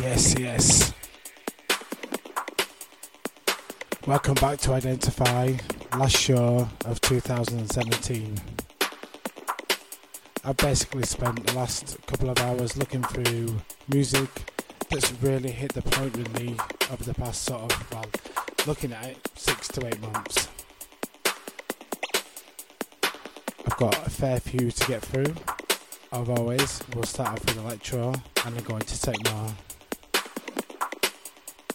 Yes, yes. Welcome back to Identify, last show of 2017. I've basically spent the last couple of hours looking through music that's really hit the point with me over the past sort of, well, looking at it, six to eight months. Got a fair few to get through. As always, we'll start off with electro and then go into techno.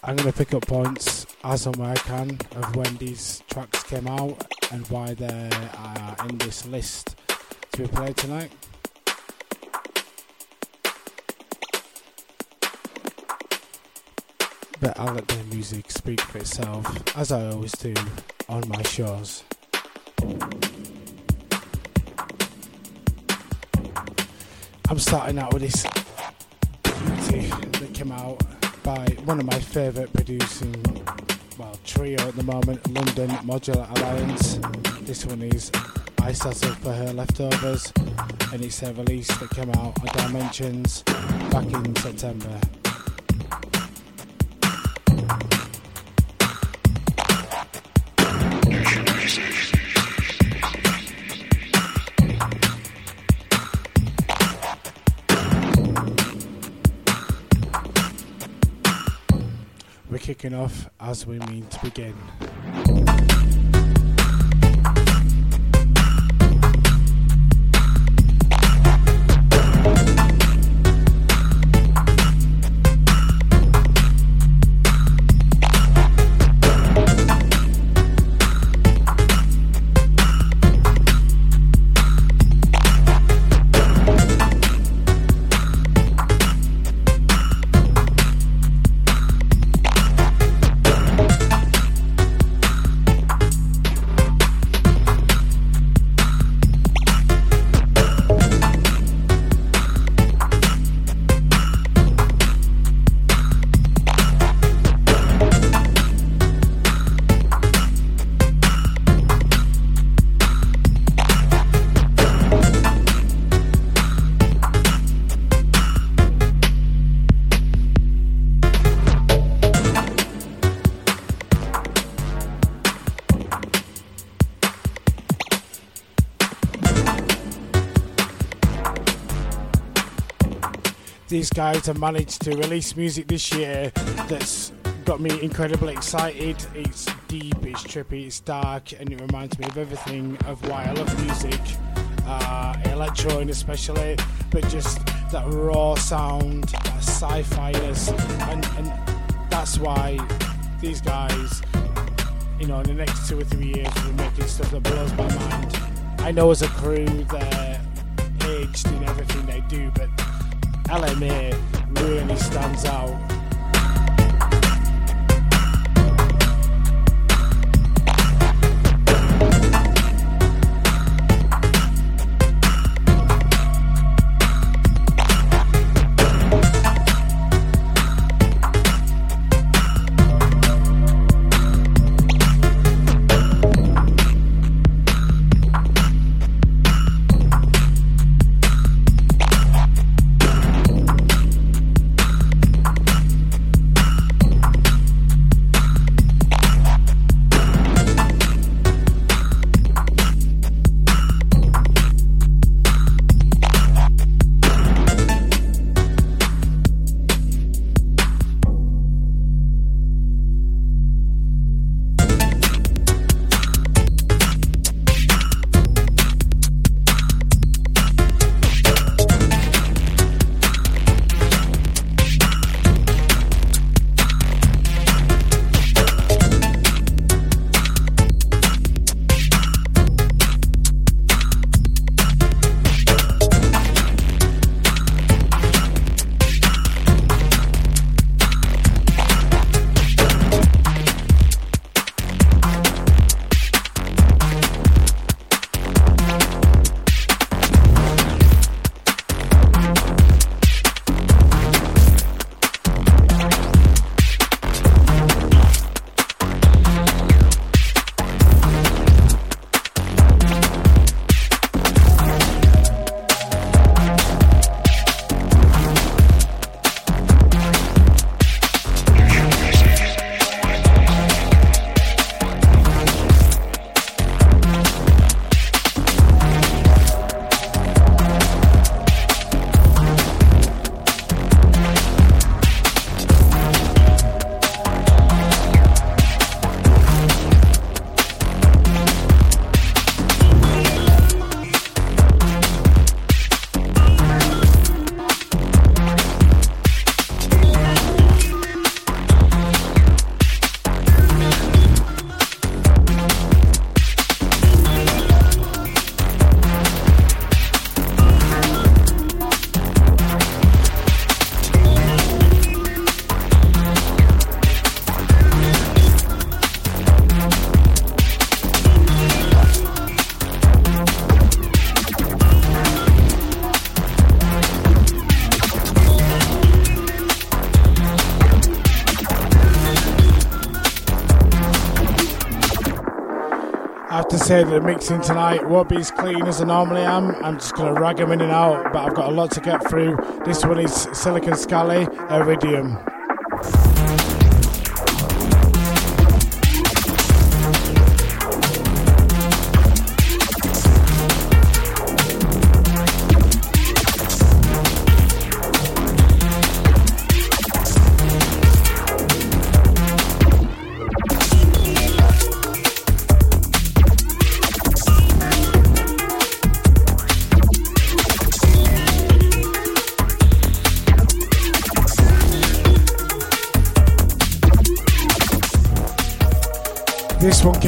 I'm going to pick up points as and where I can of when these tracks came out and why they are in this list to be played tonight. But I'll let the music speak for itself, as I always do on my shows. I'm starting out with this beauty that came out by one of my favourite producing, well, trio at the moment, London Modular Alliance. This one is I Settled for Her Leftovers, and it's a release that came out on Dimensions back in September. Kicking off as we mean to begin. These guys have managed to release music this year that's got me incredibly excited. It's deep, it's trippy, it's dark, and it reminds me of everything of why I love music, uh, electro especially, but just that raw sound, that sci-fi-ness, and, and that's why these guys, you know, in the next two or three years, will be making stuff that blows my mind. I know as a crew they're LMA really stands out. Say the mixing tonight won't be as clean as I normally am. I'm just going to rag them in and out, but I've got a lot to get through. This one is Silicon Scally, Iridium.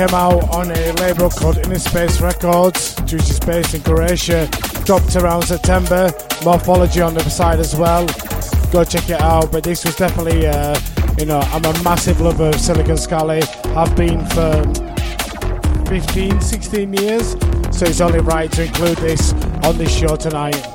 Came out on a label called Innerspace Records, which is based in Croatia. Dropped around September. Morphology on the side as well. Go check it out. But this was definitely, uh, you know, I'm a massive lover of Silicon Scally. I've been for 15, 16 years. So it's only right to include this on this show tonight.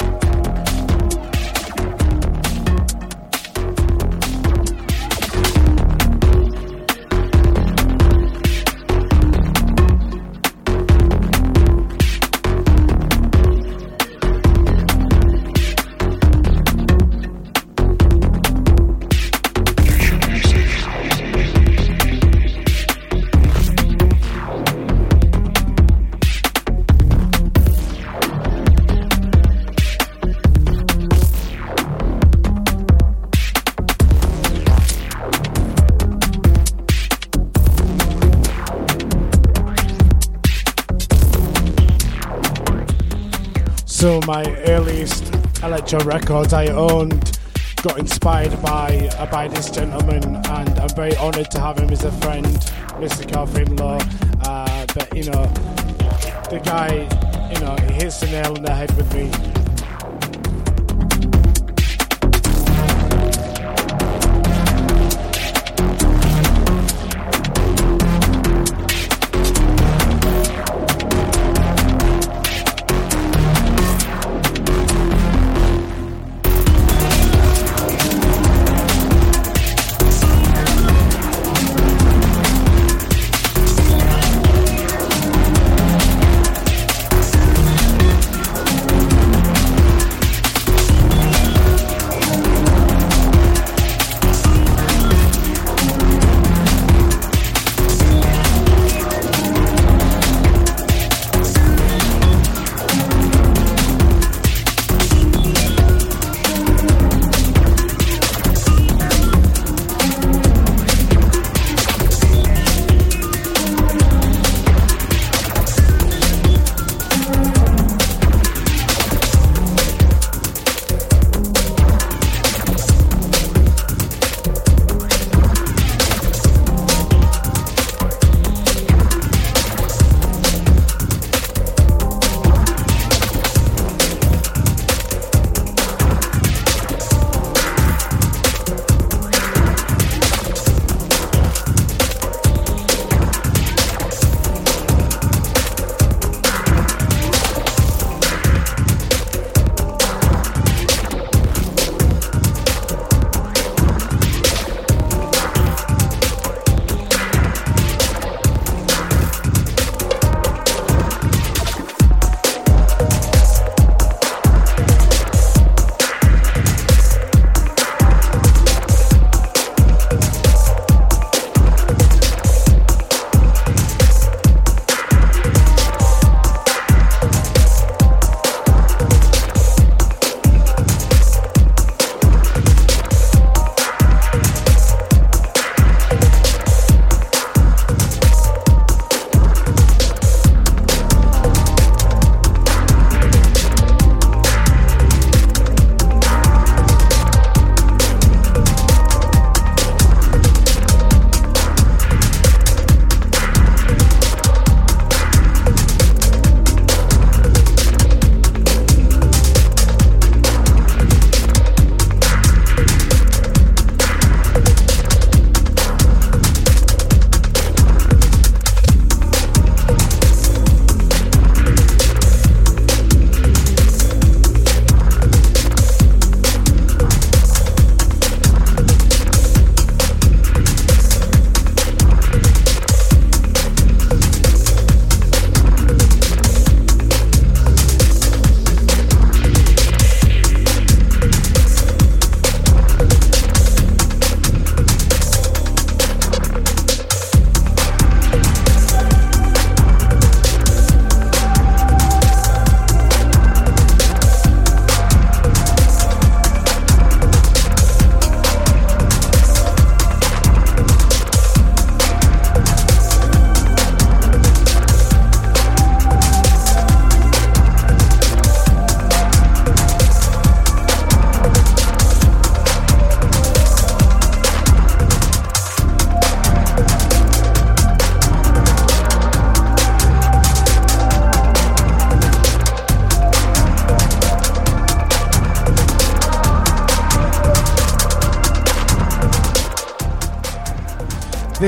So my earliest electro records I owned got inspired by uh, by this gentleman, and I'm very honoured to have him as a friend, Mr. Carl Finlow. Uh, but you know, the guy, you know, he hits the nail on the head with me.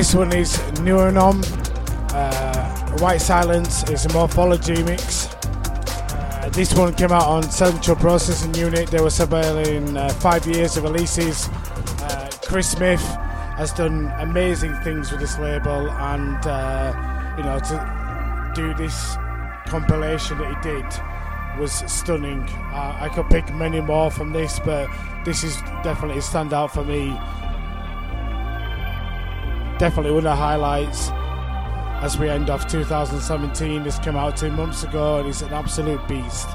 This one is Noumen. Uh, White Silence is a morphology mix. Uh, this one came out on Central Processing Unit. They were celebrating uh, five years of releases. Uh, Chris Smith has done amazing things with this label, and uh, you know to do this compilation that he did was stunning. Uh, I could pick many more from this, but this is definitely a standout for me definitely one of the highlights as we end off 2017. This came out two months ago and it's an absolute beast.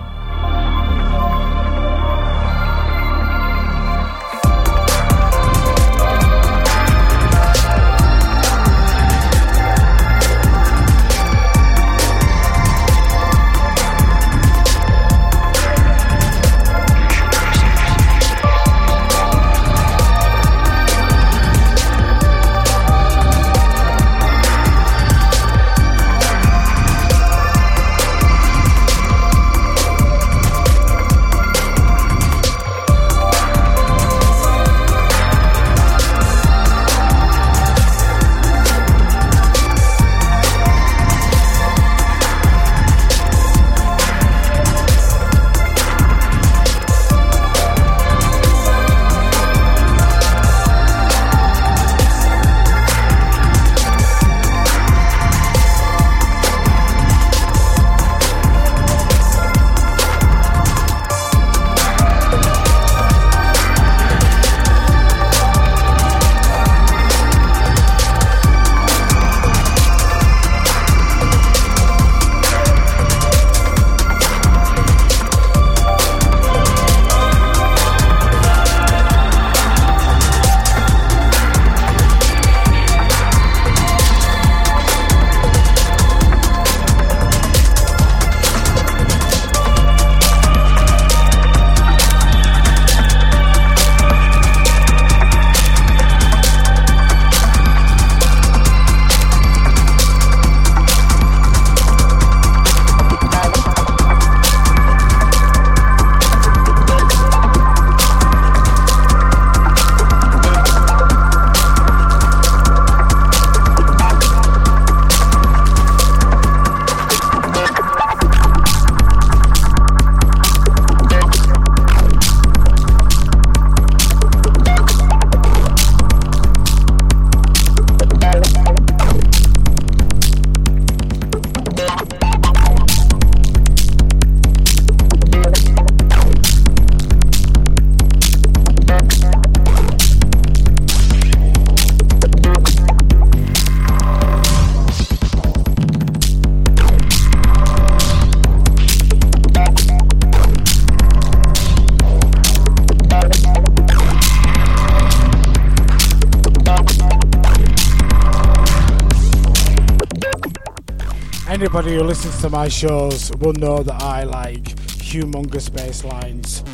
Anybody who listens to my shows will know that I like humongous bass lines.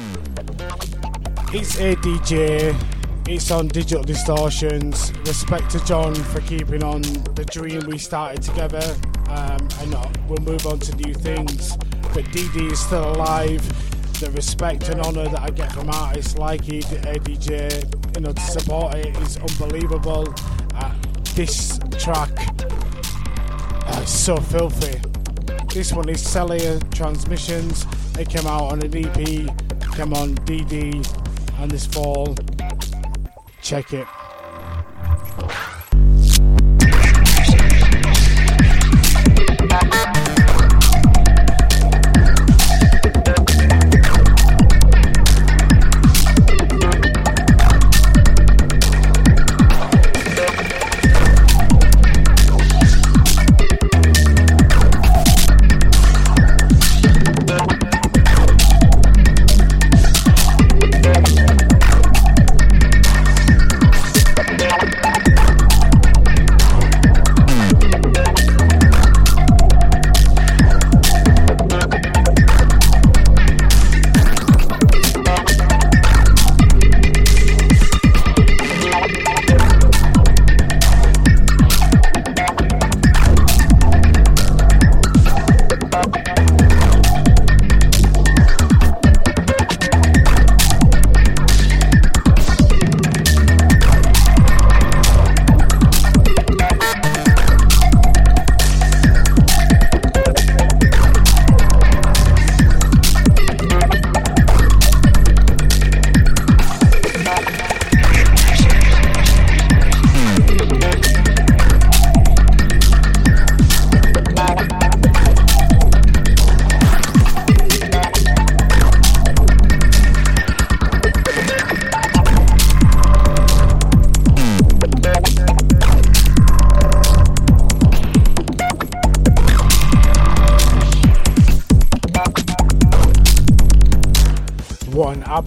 It's ADJ, it's on Digital Distortions. Respect to John for keeping on the dream we started together. Um, and we'll move on to new things. But DD is still alive. The respect and honour that I get from artists like ADJ, you know, to support it is unbelievable. Uh, this track it's so filthy. This one is Cellular Transmissions. They came out on an EP, came on DD, and this fall. Check it.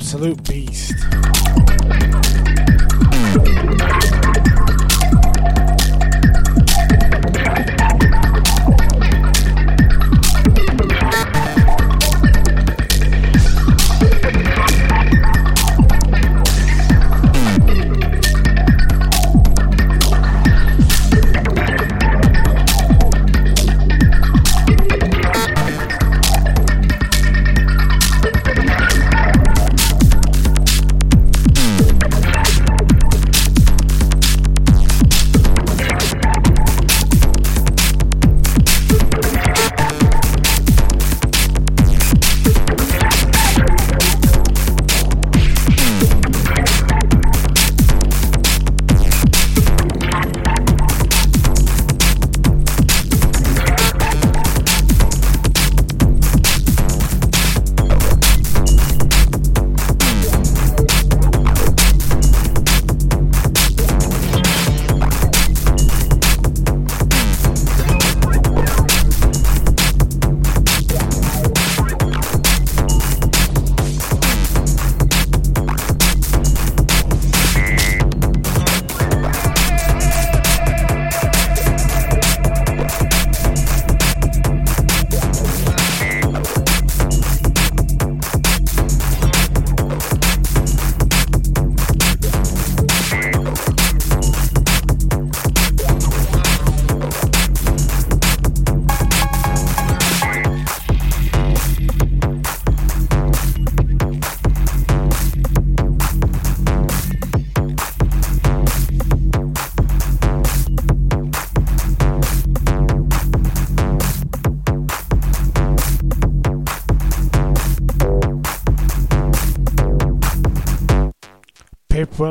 Absolute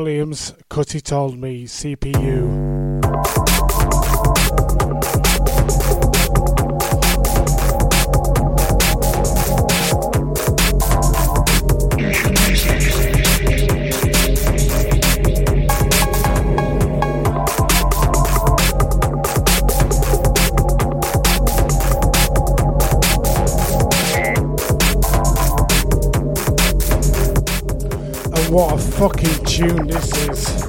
Williams, Cutty told me, CPU. Tune this is.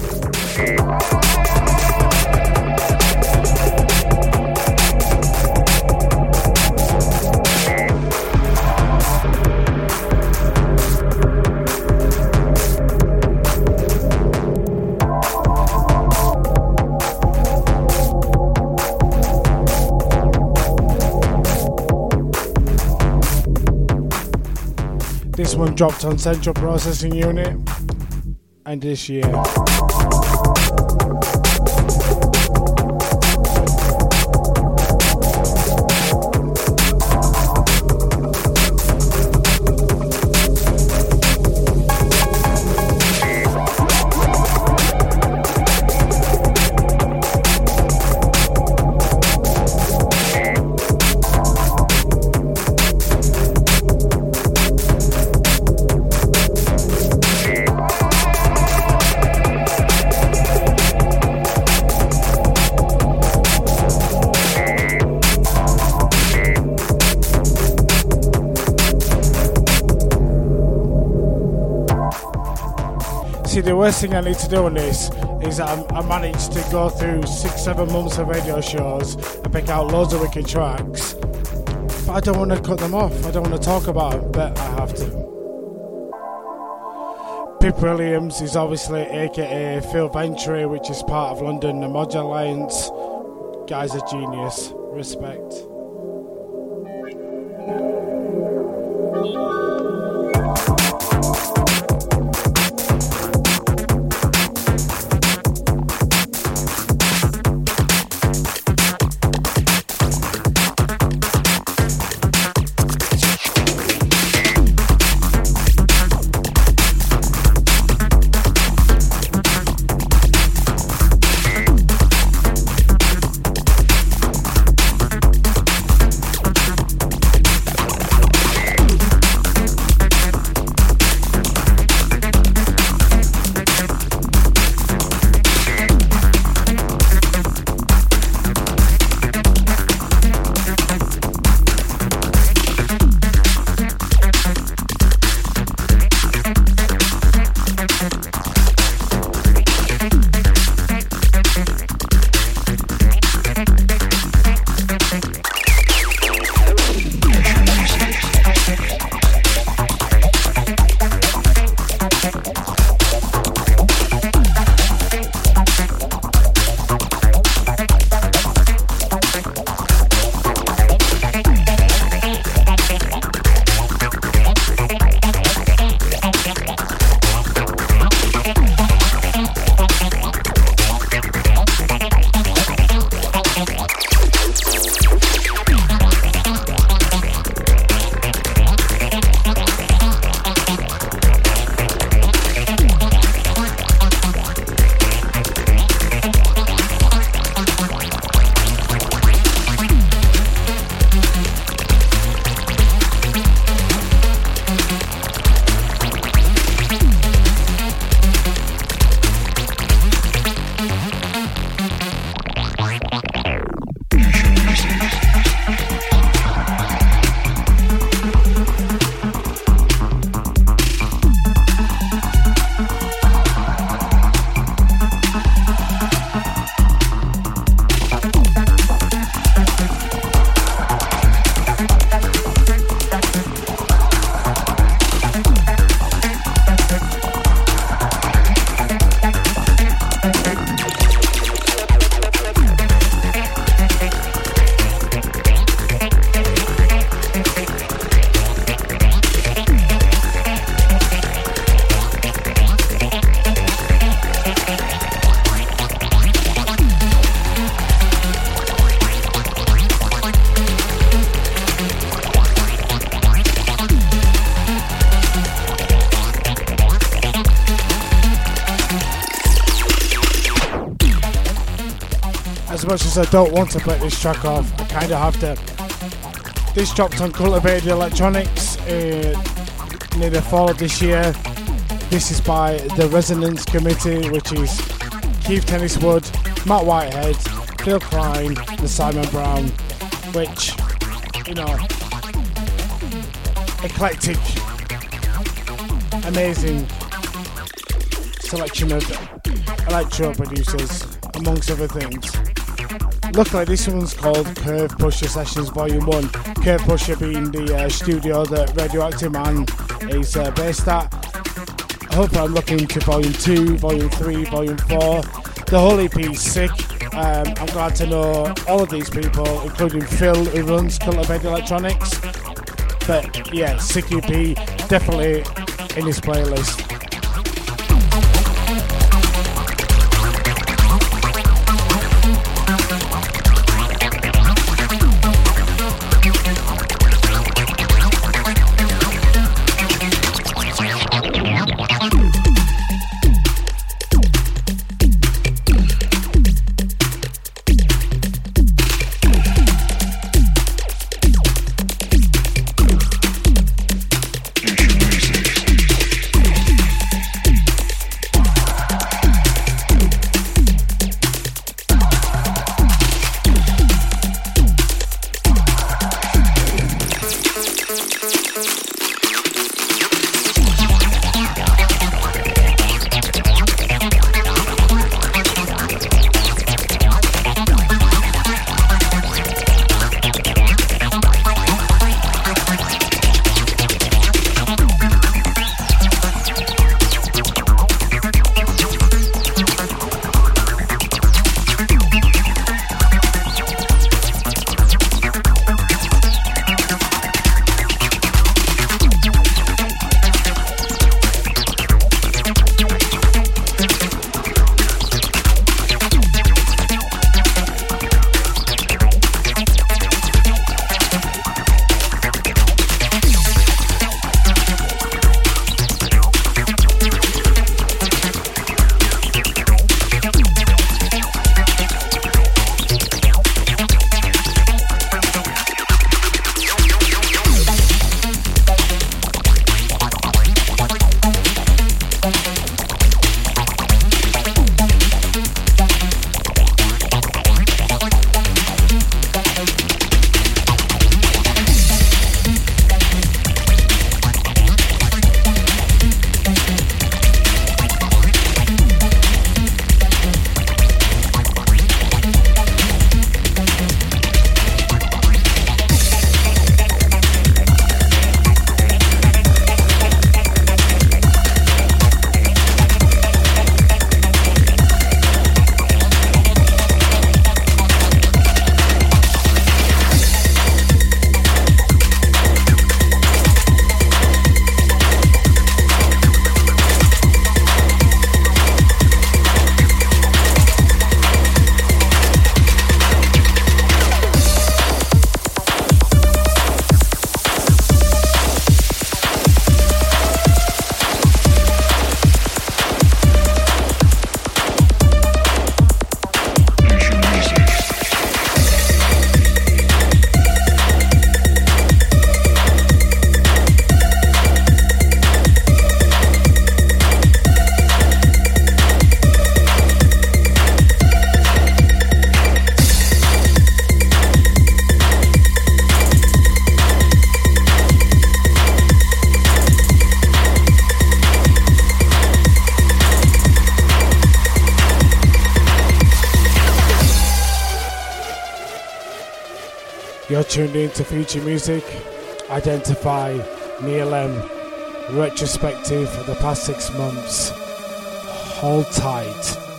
This one dropped on Central Processing Unit and this year. Worst thing I need to do on this is that I managed to go through six, seven months of radio shows and pick out loads of wicked tracks. But I don't want to cut them off. I don't want to talk about them, but I have to. Pip Williams is obviously aka Phil Ventry, which is part of London Modular Alliance. Guy's a genius. Respect. As I don't want to play this track off, I kind of have to. This dropped on Cultivated Electronics uh, near the fall of this year. This is by the Resonance Committee, which is Keith Tenniswood, Matt Whitehead, Phil Klein, and Simon Brown, which, you know, eclectic, amazing selection of electro producers, amongst other things. Like this one's called Curve Pusher Sessions Volume 1. Curve Pusher being the uh, studio that Radioactive Man is uh, based at. I hope I'm looking to Volume 2, Volume 3, Volume 4. The whole EP is sick. Um, I'm glad to know all of these people, including Phil, who runs Cultivated Electronics. But yeah, sick EP, definitely in his playlist. Tuned in to Future Music. Identify Neil M. Retrospective for the past six months. Hold tight.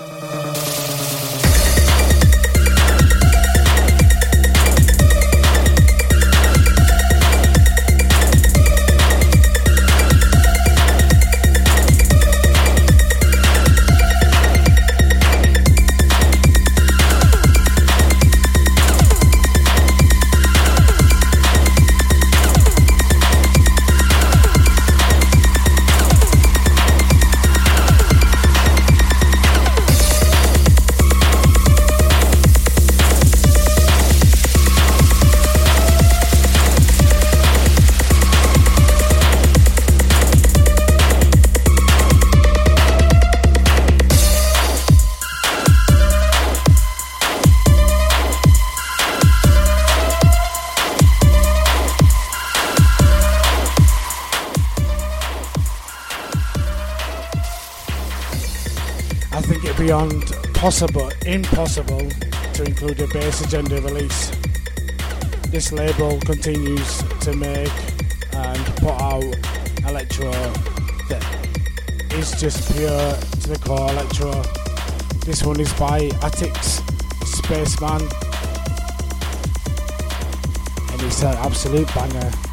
Beyond possible, impossible to include a bass agenda release. This label continues to make and put out electro that is just pure to the core electro. This one is by Atix Spaceman and it's an absolute banger.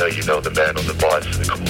know you know the man on the bus.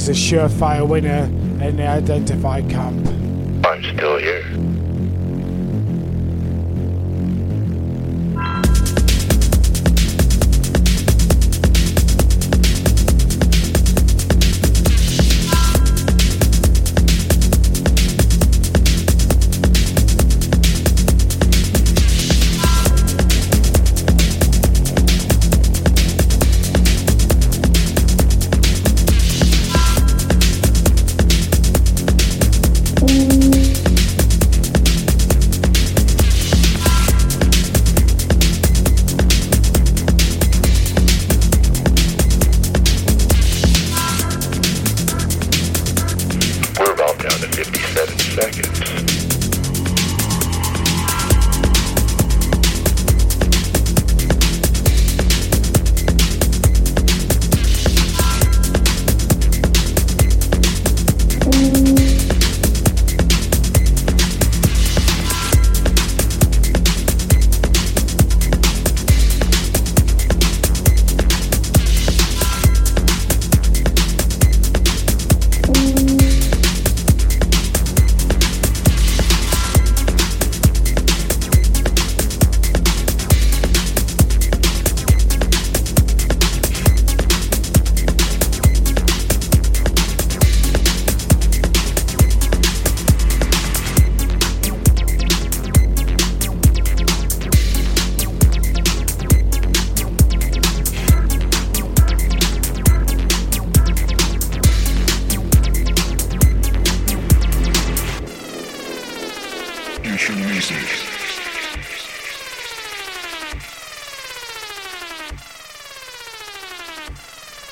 Is a surefire winner in the Identify camp.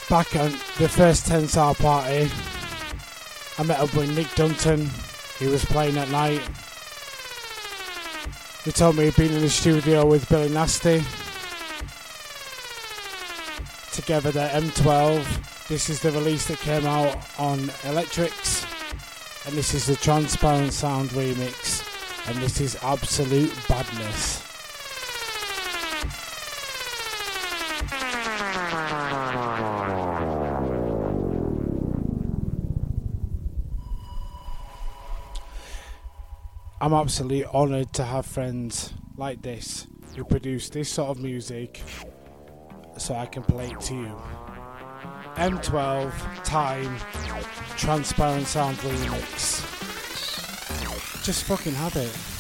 Back at the first 10 star party. I met up with Nick Dunton. He was playing at night. He told me he'd been in the studio with Billy Nasty. Together they're M12. This is the release that came out on Electrix. And this is the Transparent Sound remix. And this is Absolute Badness. I'm absolutely honoured to have friends like this who produce this sort of music so I can play it to you. M12, Time, Transparent Sound Remix. Just fucking have it.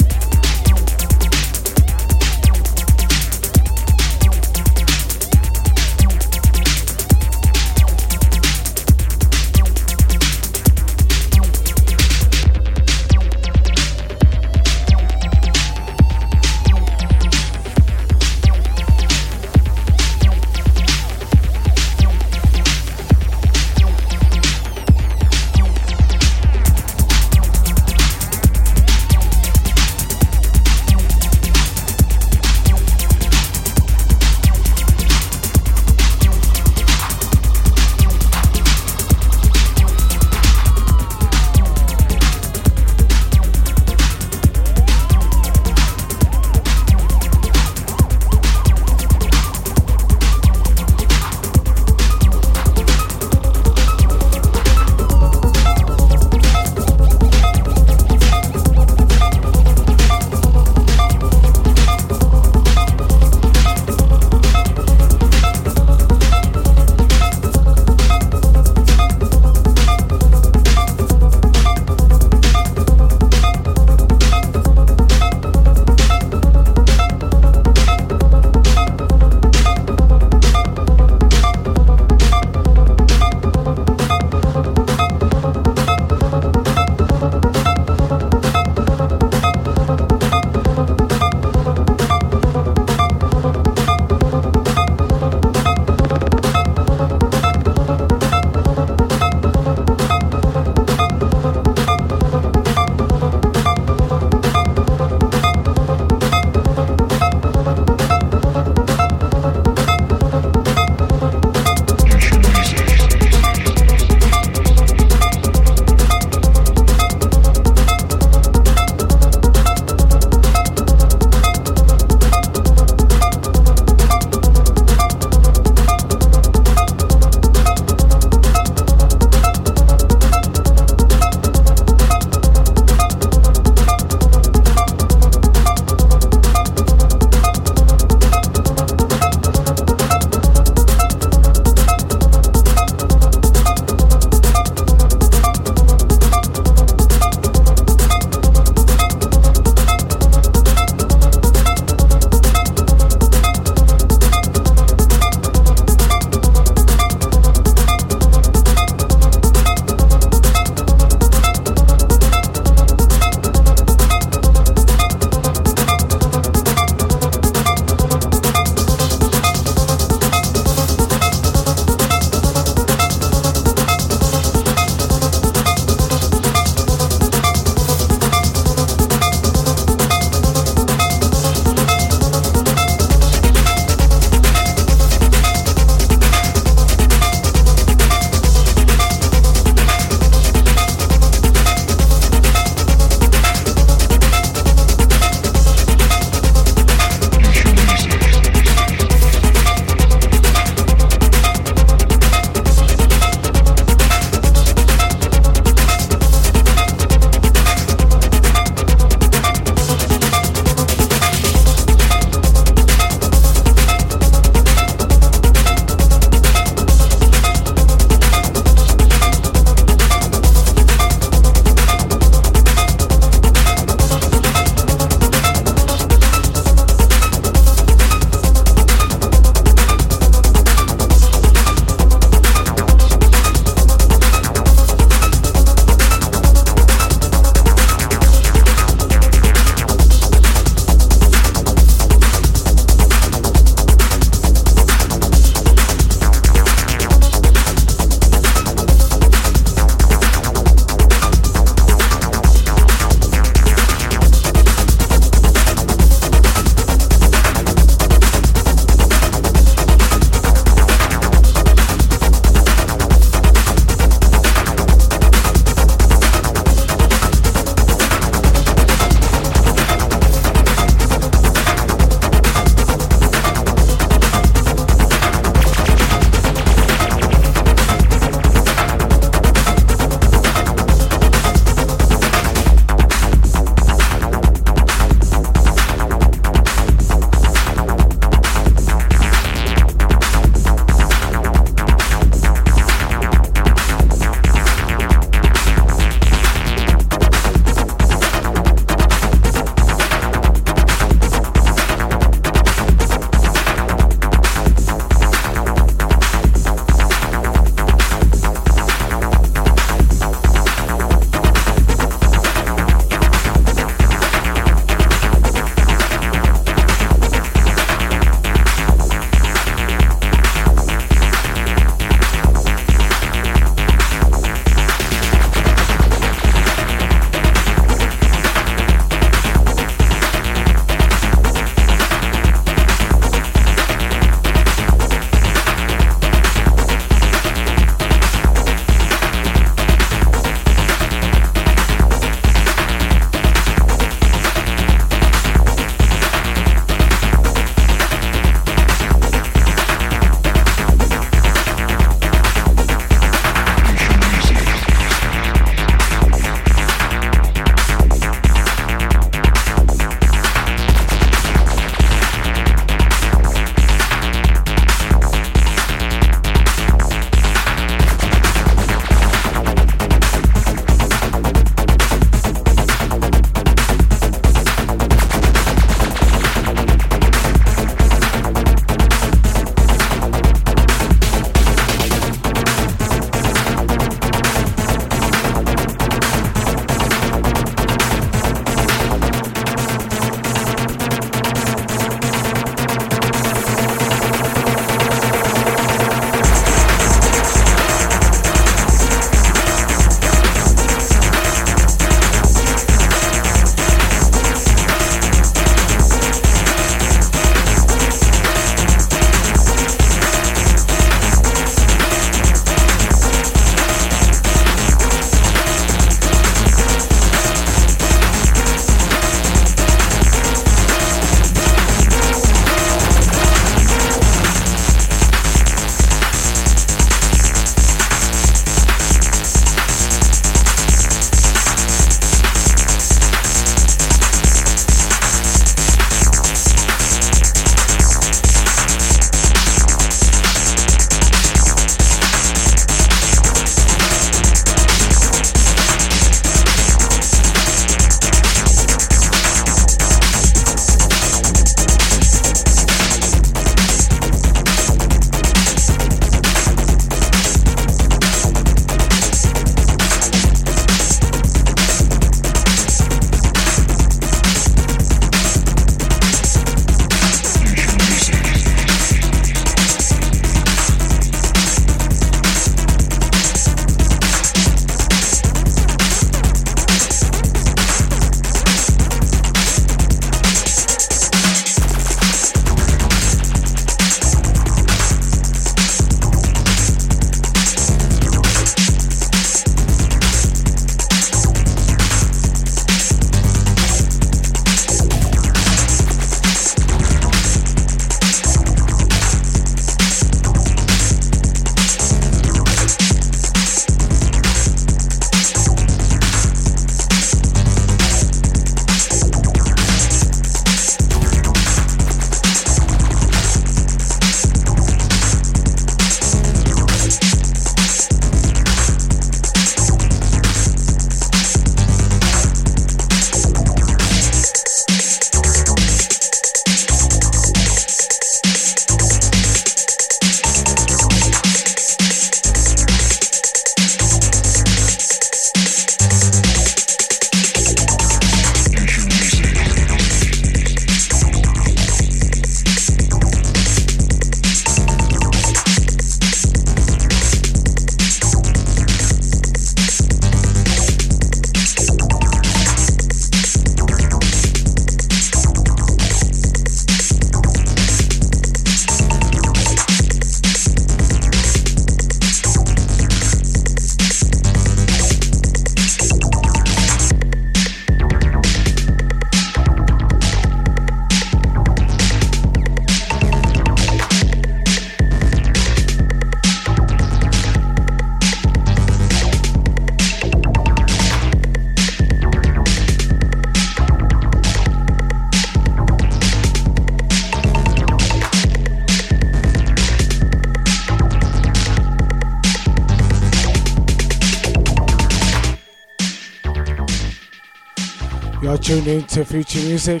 Tuned in to Future Music.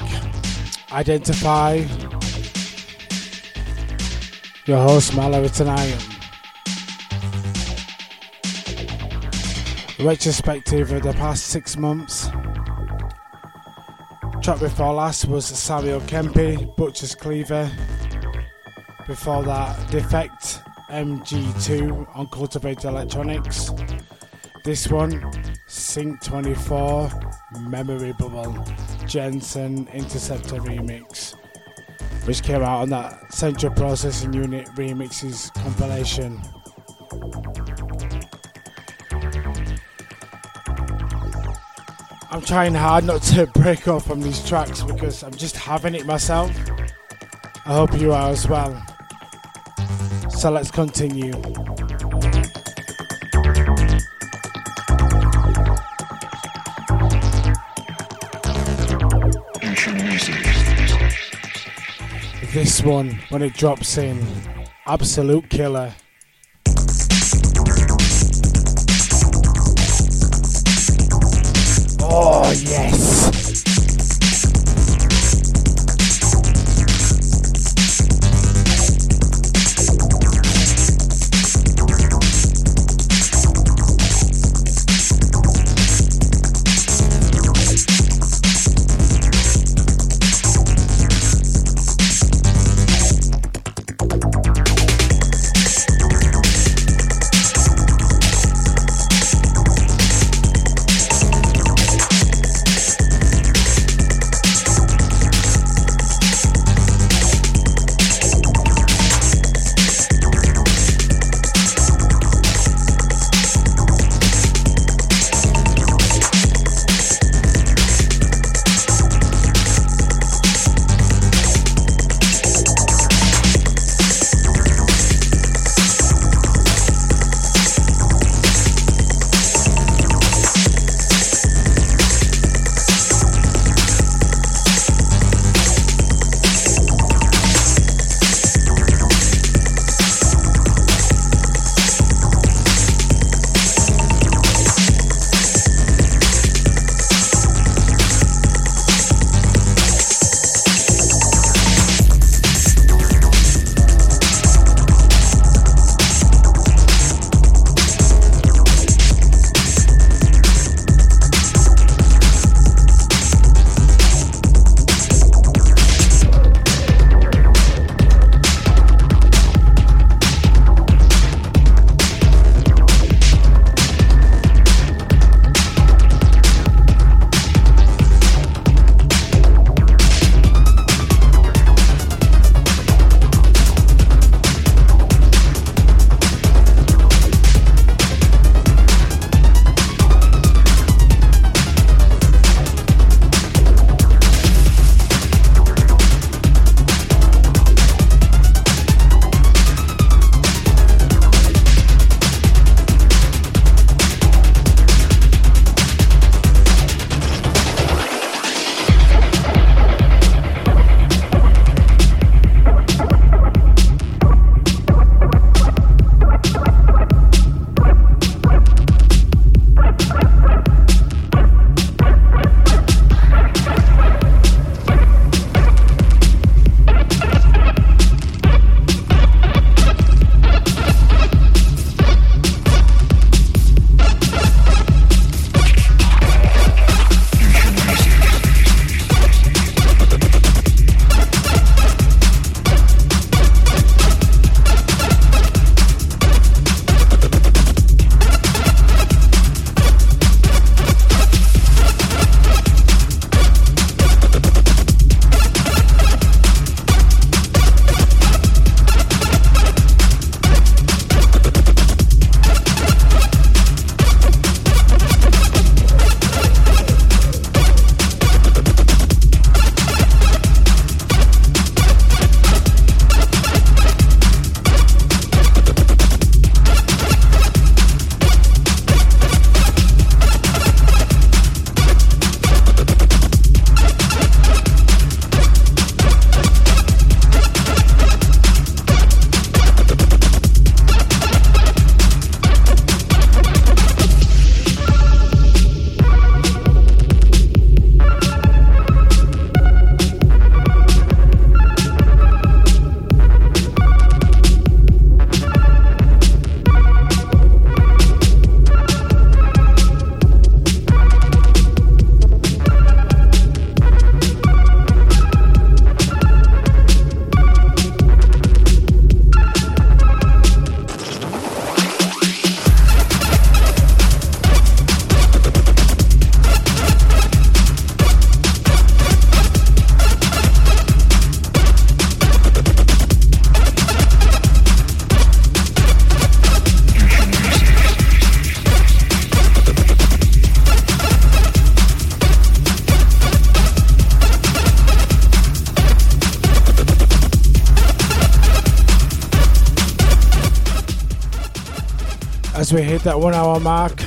Identify. Your host Mallory tonight. Retrospective of the past six months. Track before last was Samuli Kemppi, Butcher's Cleaver. Before that, DeFeKT MG2 on Cultivated Electronics. This one, Sync 24, Memory Bubble, Jensen Interceptor remix, which came out on that Central Processing Unit remixes compilation. I'm trying hard not to break off from these tracks because I'm just having it myself. I hope you are as well. So let's continue. This one, when it drops in, absolute killer. Oh, yes. As we hit that one hour mark.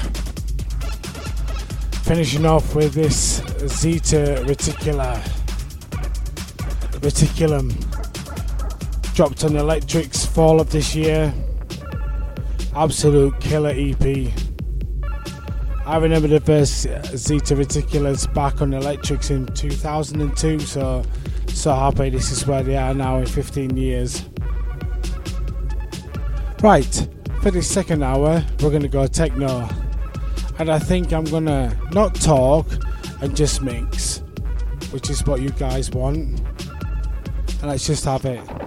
Finishing off with this Zeta Reticula Reticulum dropped on Electrix fall of this year. Absolute killer EP. I remember the first Zeta Reticulars back on Electrix in 2002, so so happy this is where they are now in 15 years. Right, for this second hour, we're gonna go techno. And I think I'm gonna not talk and just mix, which is what you guys want. And let's just have it.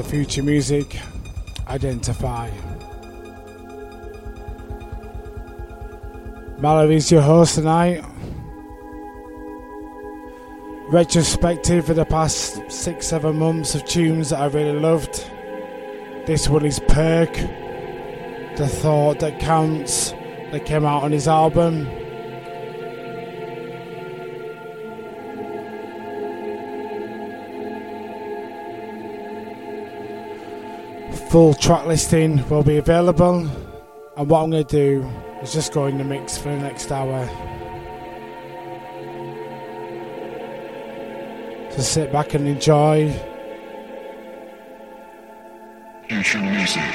Into future music. Identify. Mallory's your host tonight. Retrospective for the past six, seven months of tunes that I really loved. This one is Perc, The Thought That Counts, that came out on his album. Full track listing will be available, and what I'm going to do is just go in the mix for the next hour. So sit back and enjoy. Future music.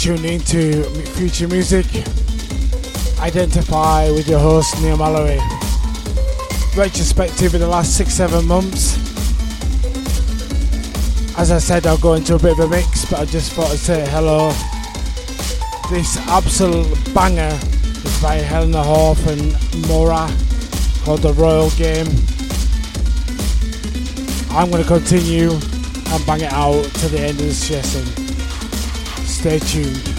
Tuned into Future Music. Identify with your host Neil Mallory. Retrospective in the last six, seven months. As I said, I'll go into a bit of a mix, but I just thought I'd say hello. This absolute banger is by Helena Hauff and Morah called The Royal Game. I'm going to continue and bang it out to the end of the session. Stay tuned.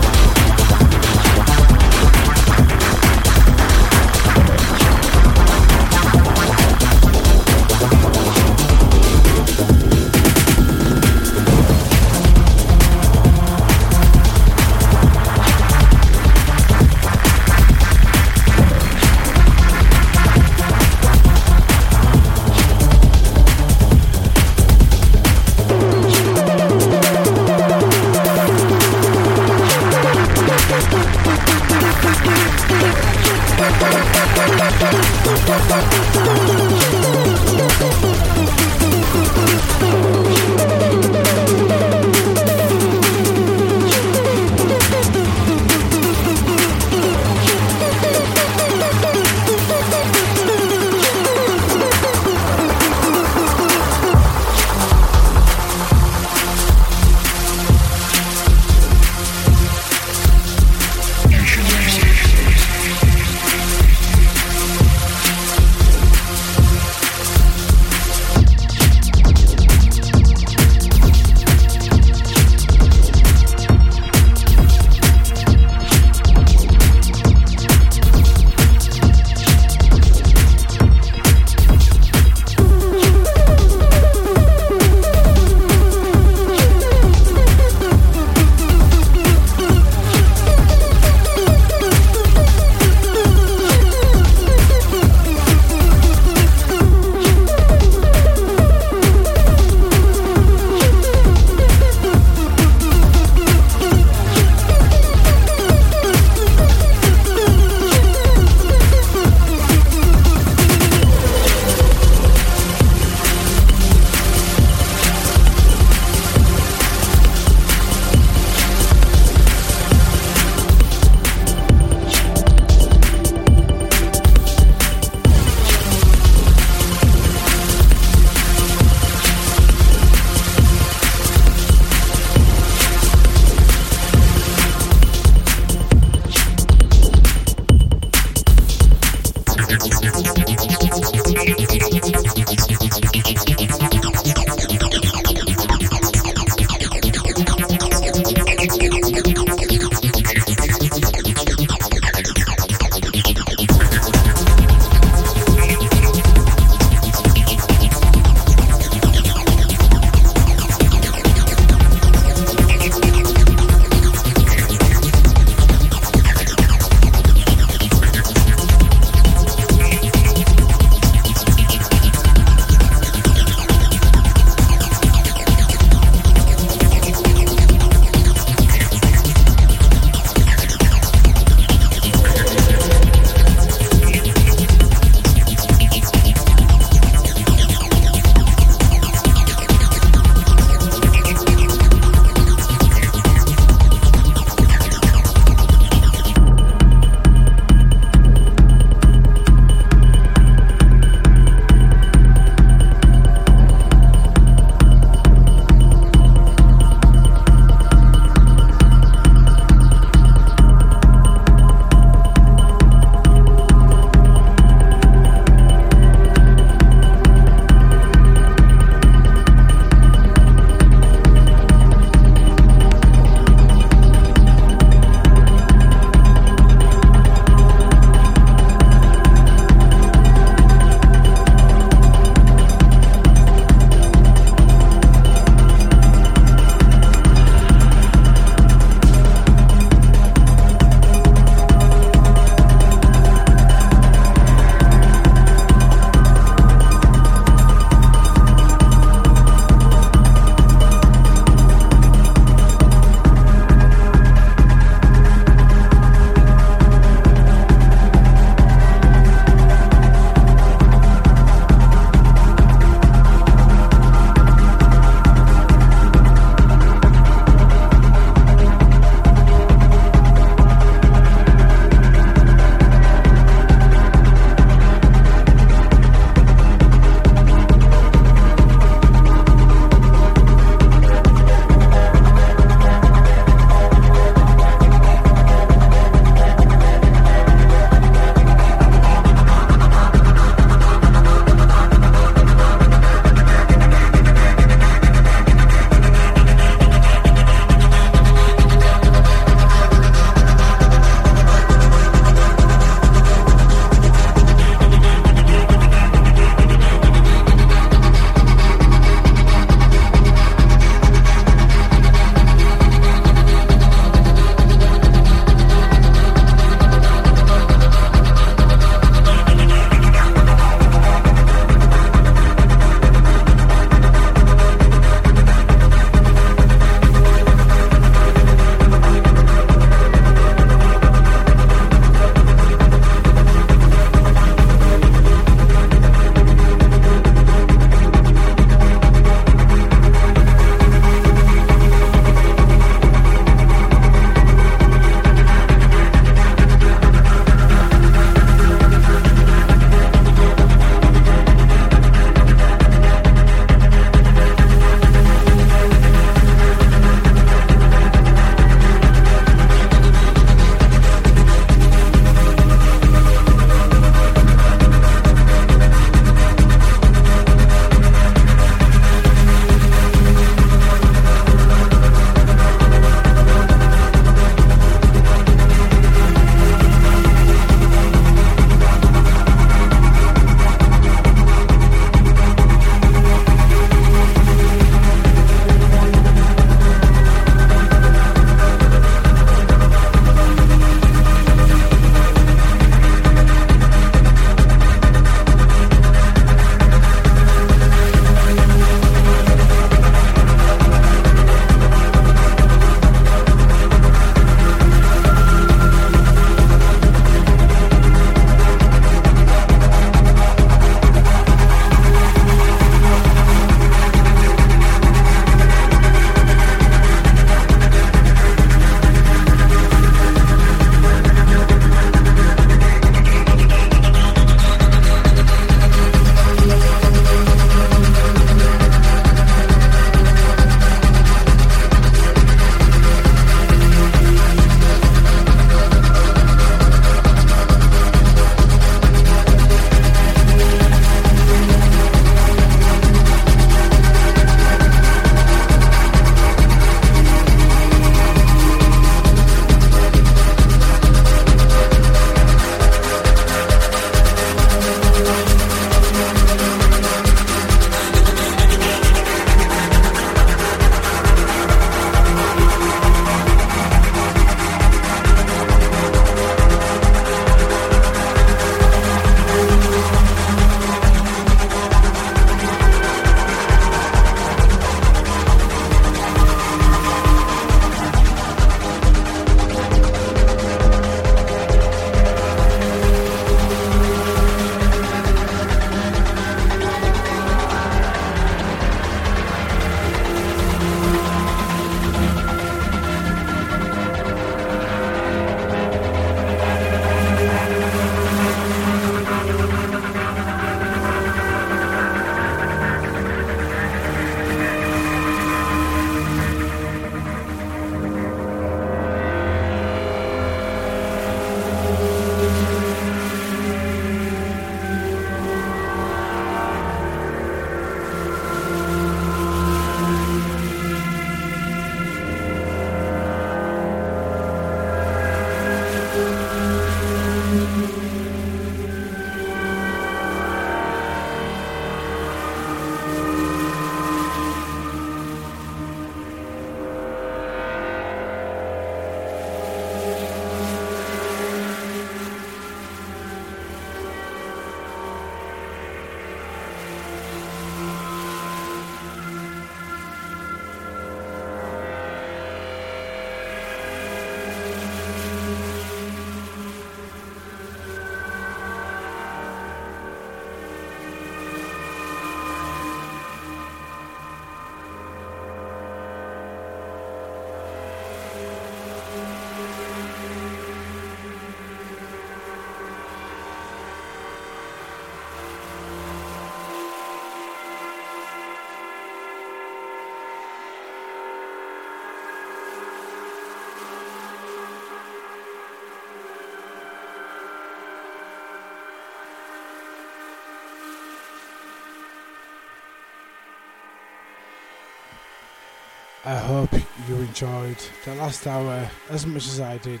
I hope you enjoyed the last hour as much as I did.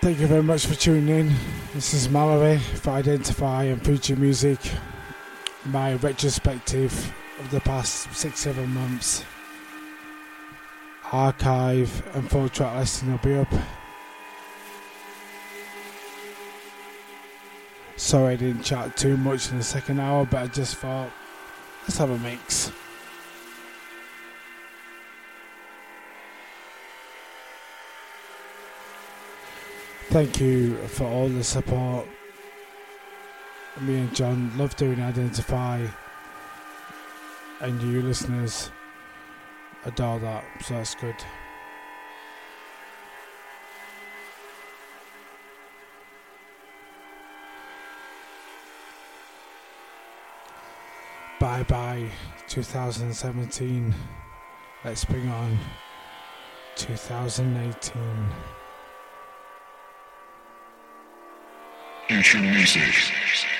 Thank you very much for tuning in. This is Mallory for Identify and Future Music, my retrospective of the past six, seven months. Archive and full track listing will be up. Sorry I didn't chat too much in the second hour, but I just thought, let's have a mix. Thank you for all the support. Me and John love doing Identify, and you listeners adore that, so that's good. Bye bye 2017. Let's bring on 2018. Future music.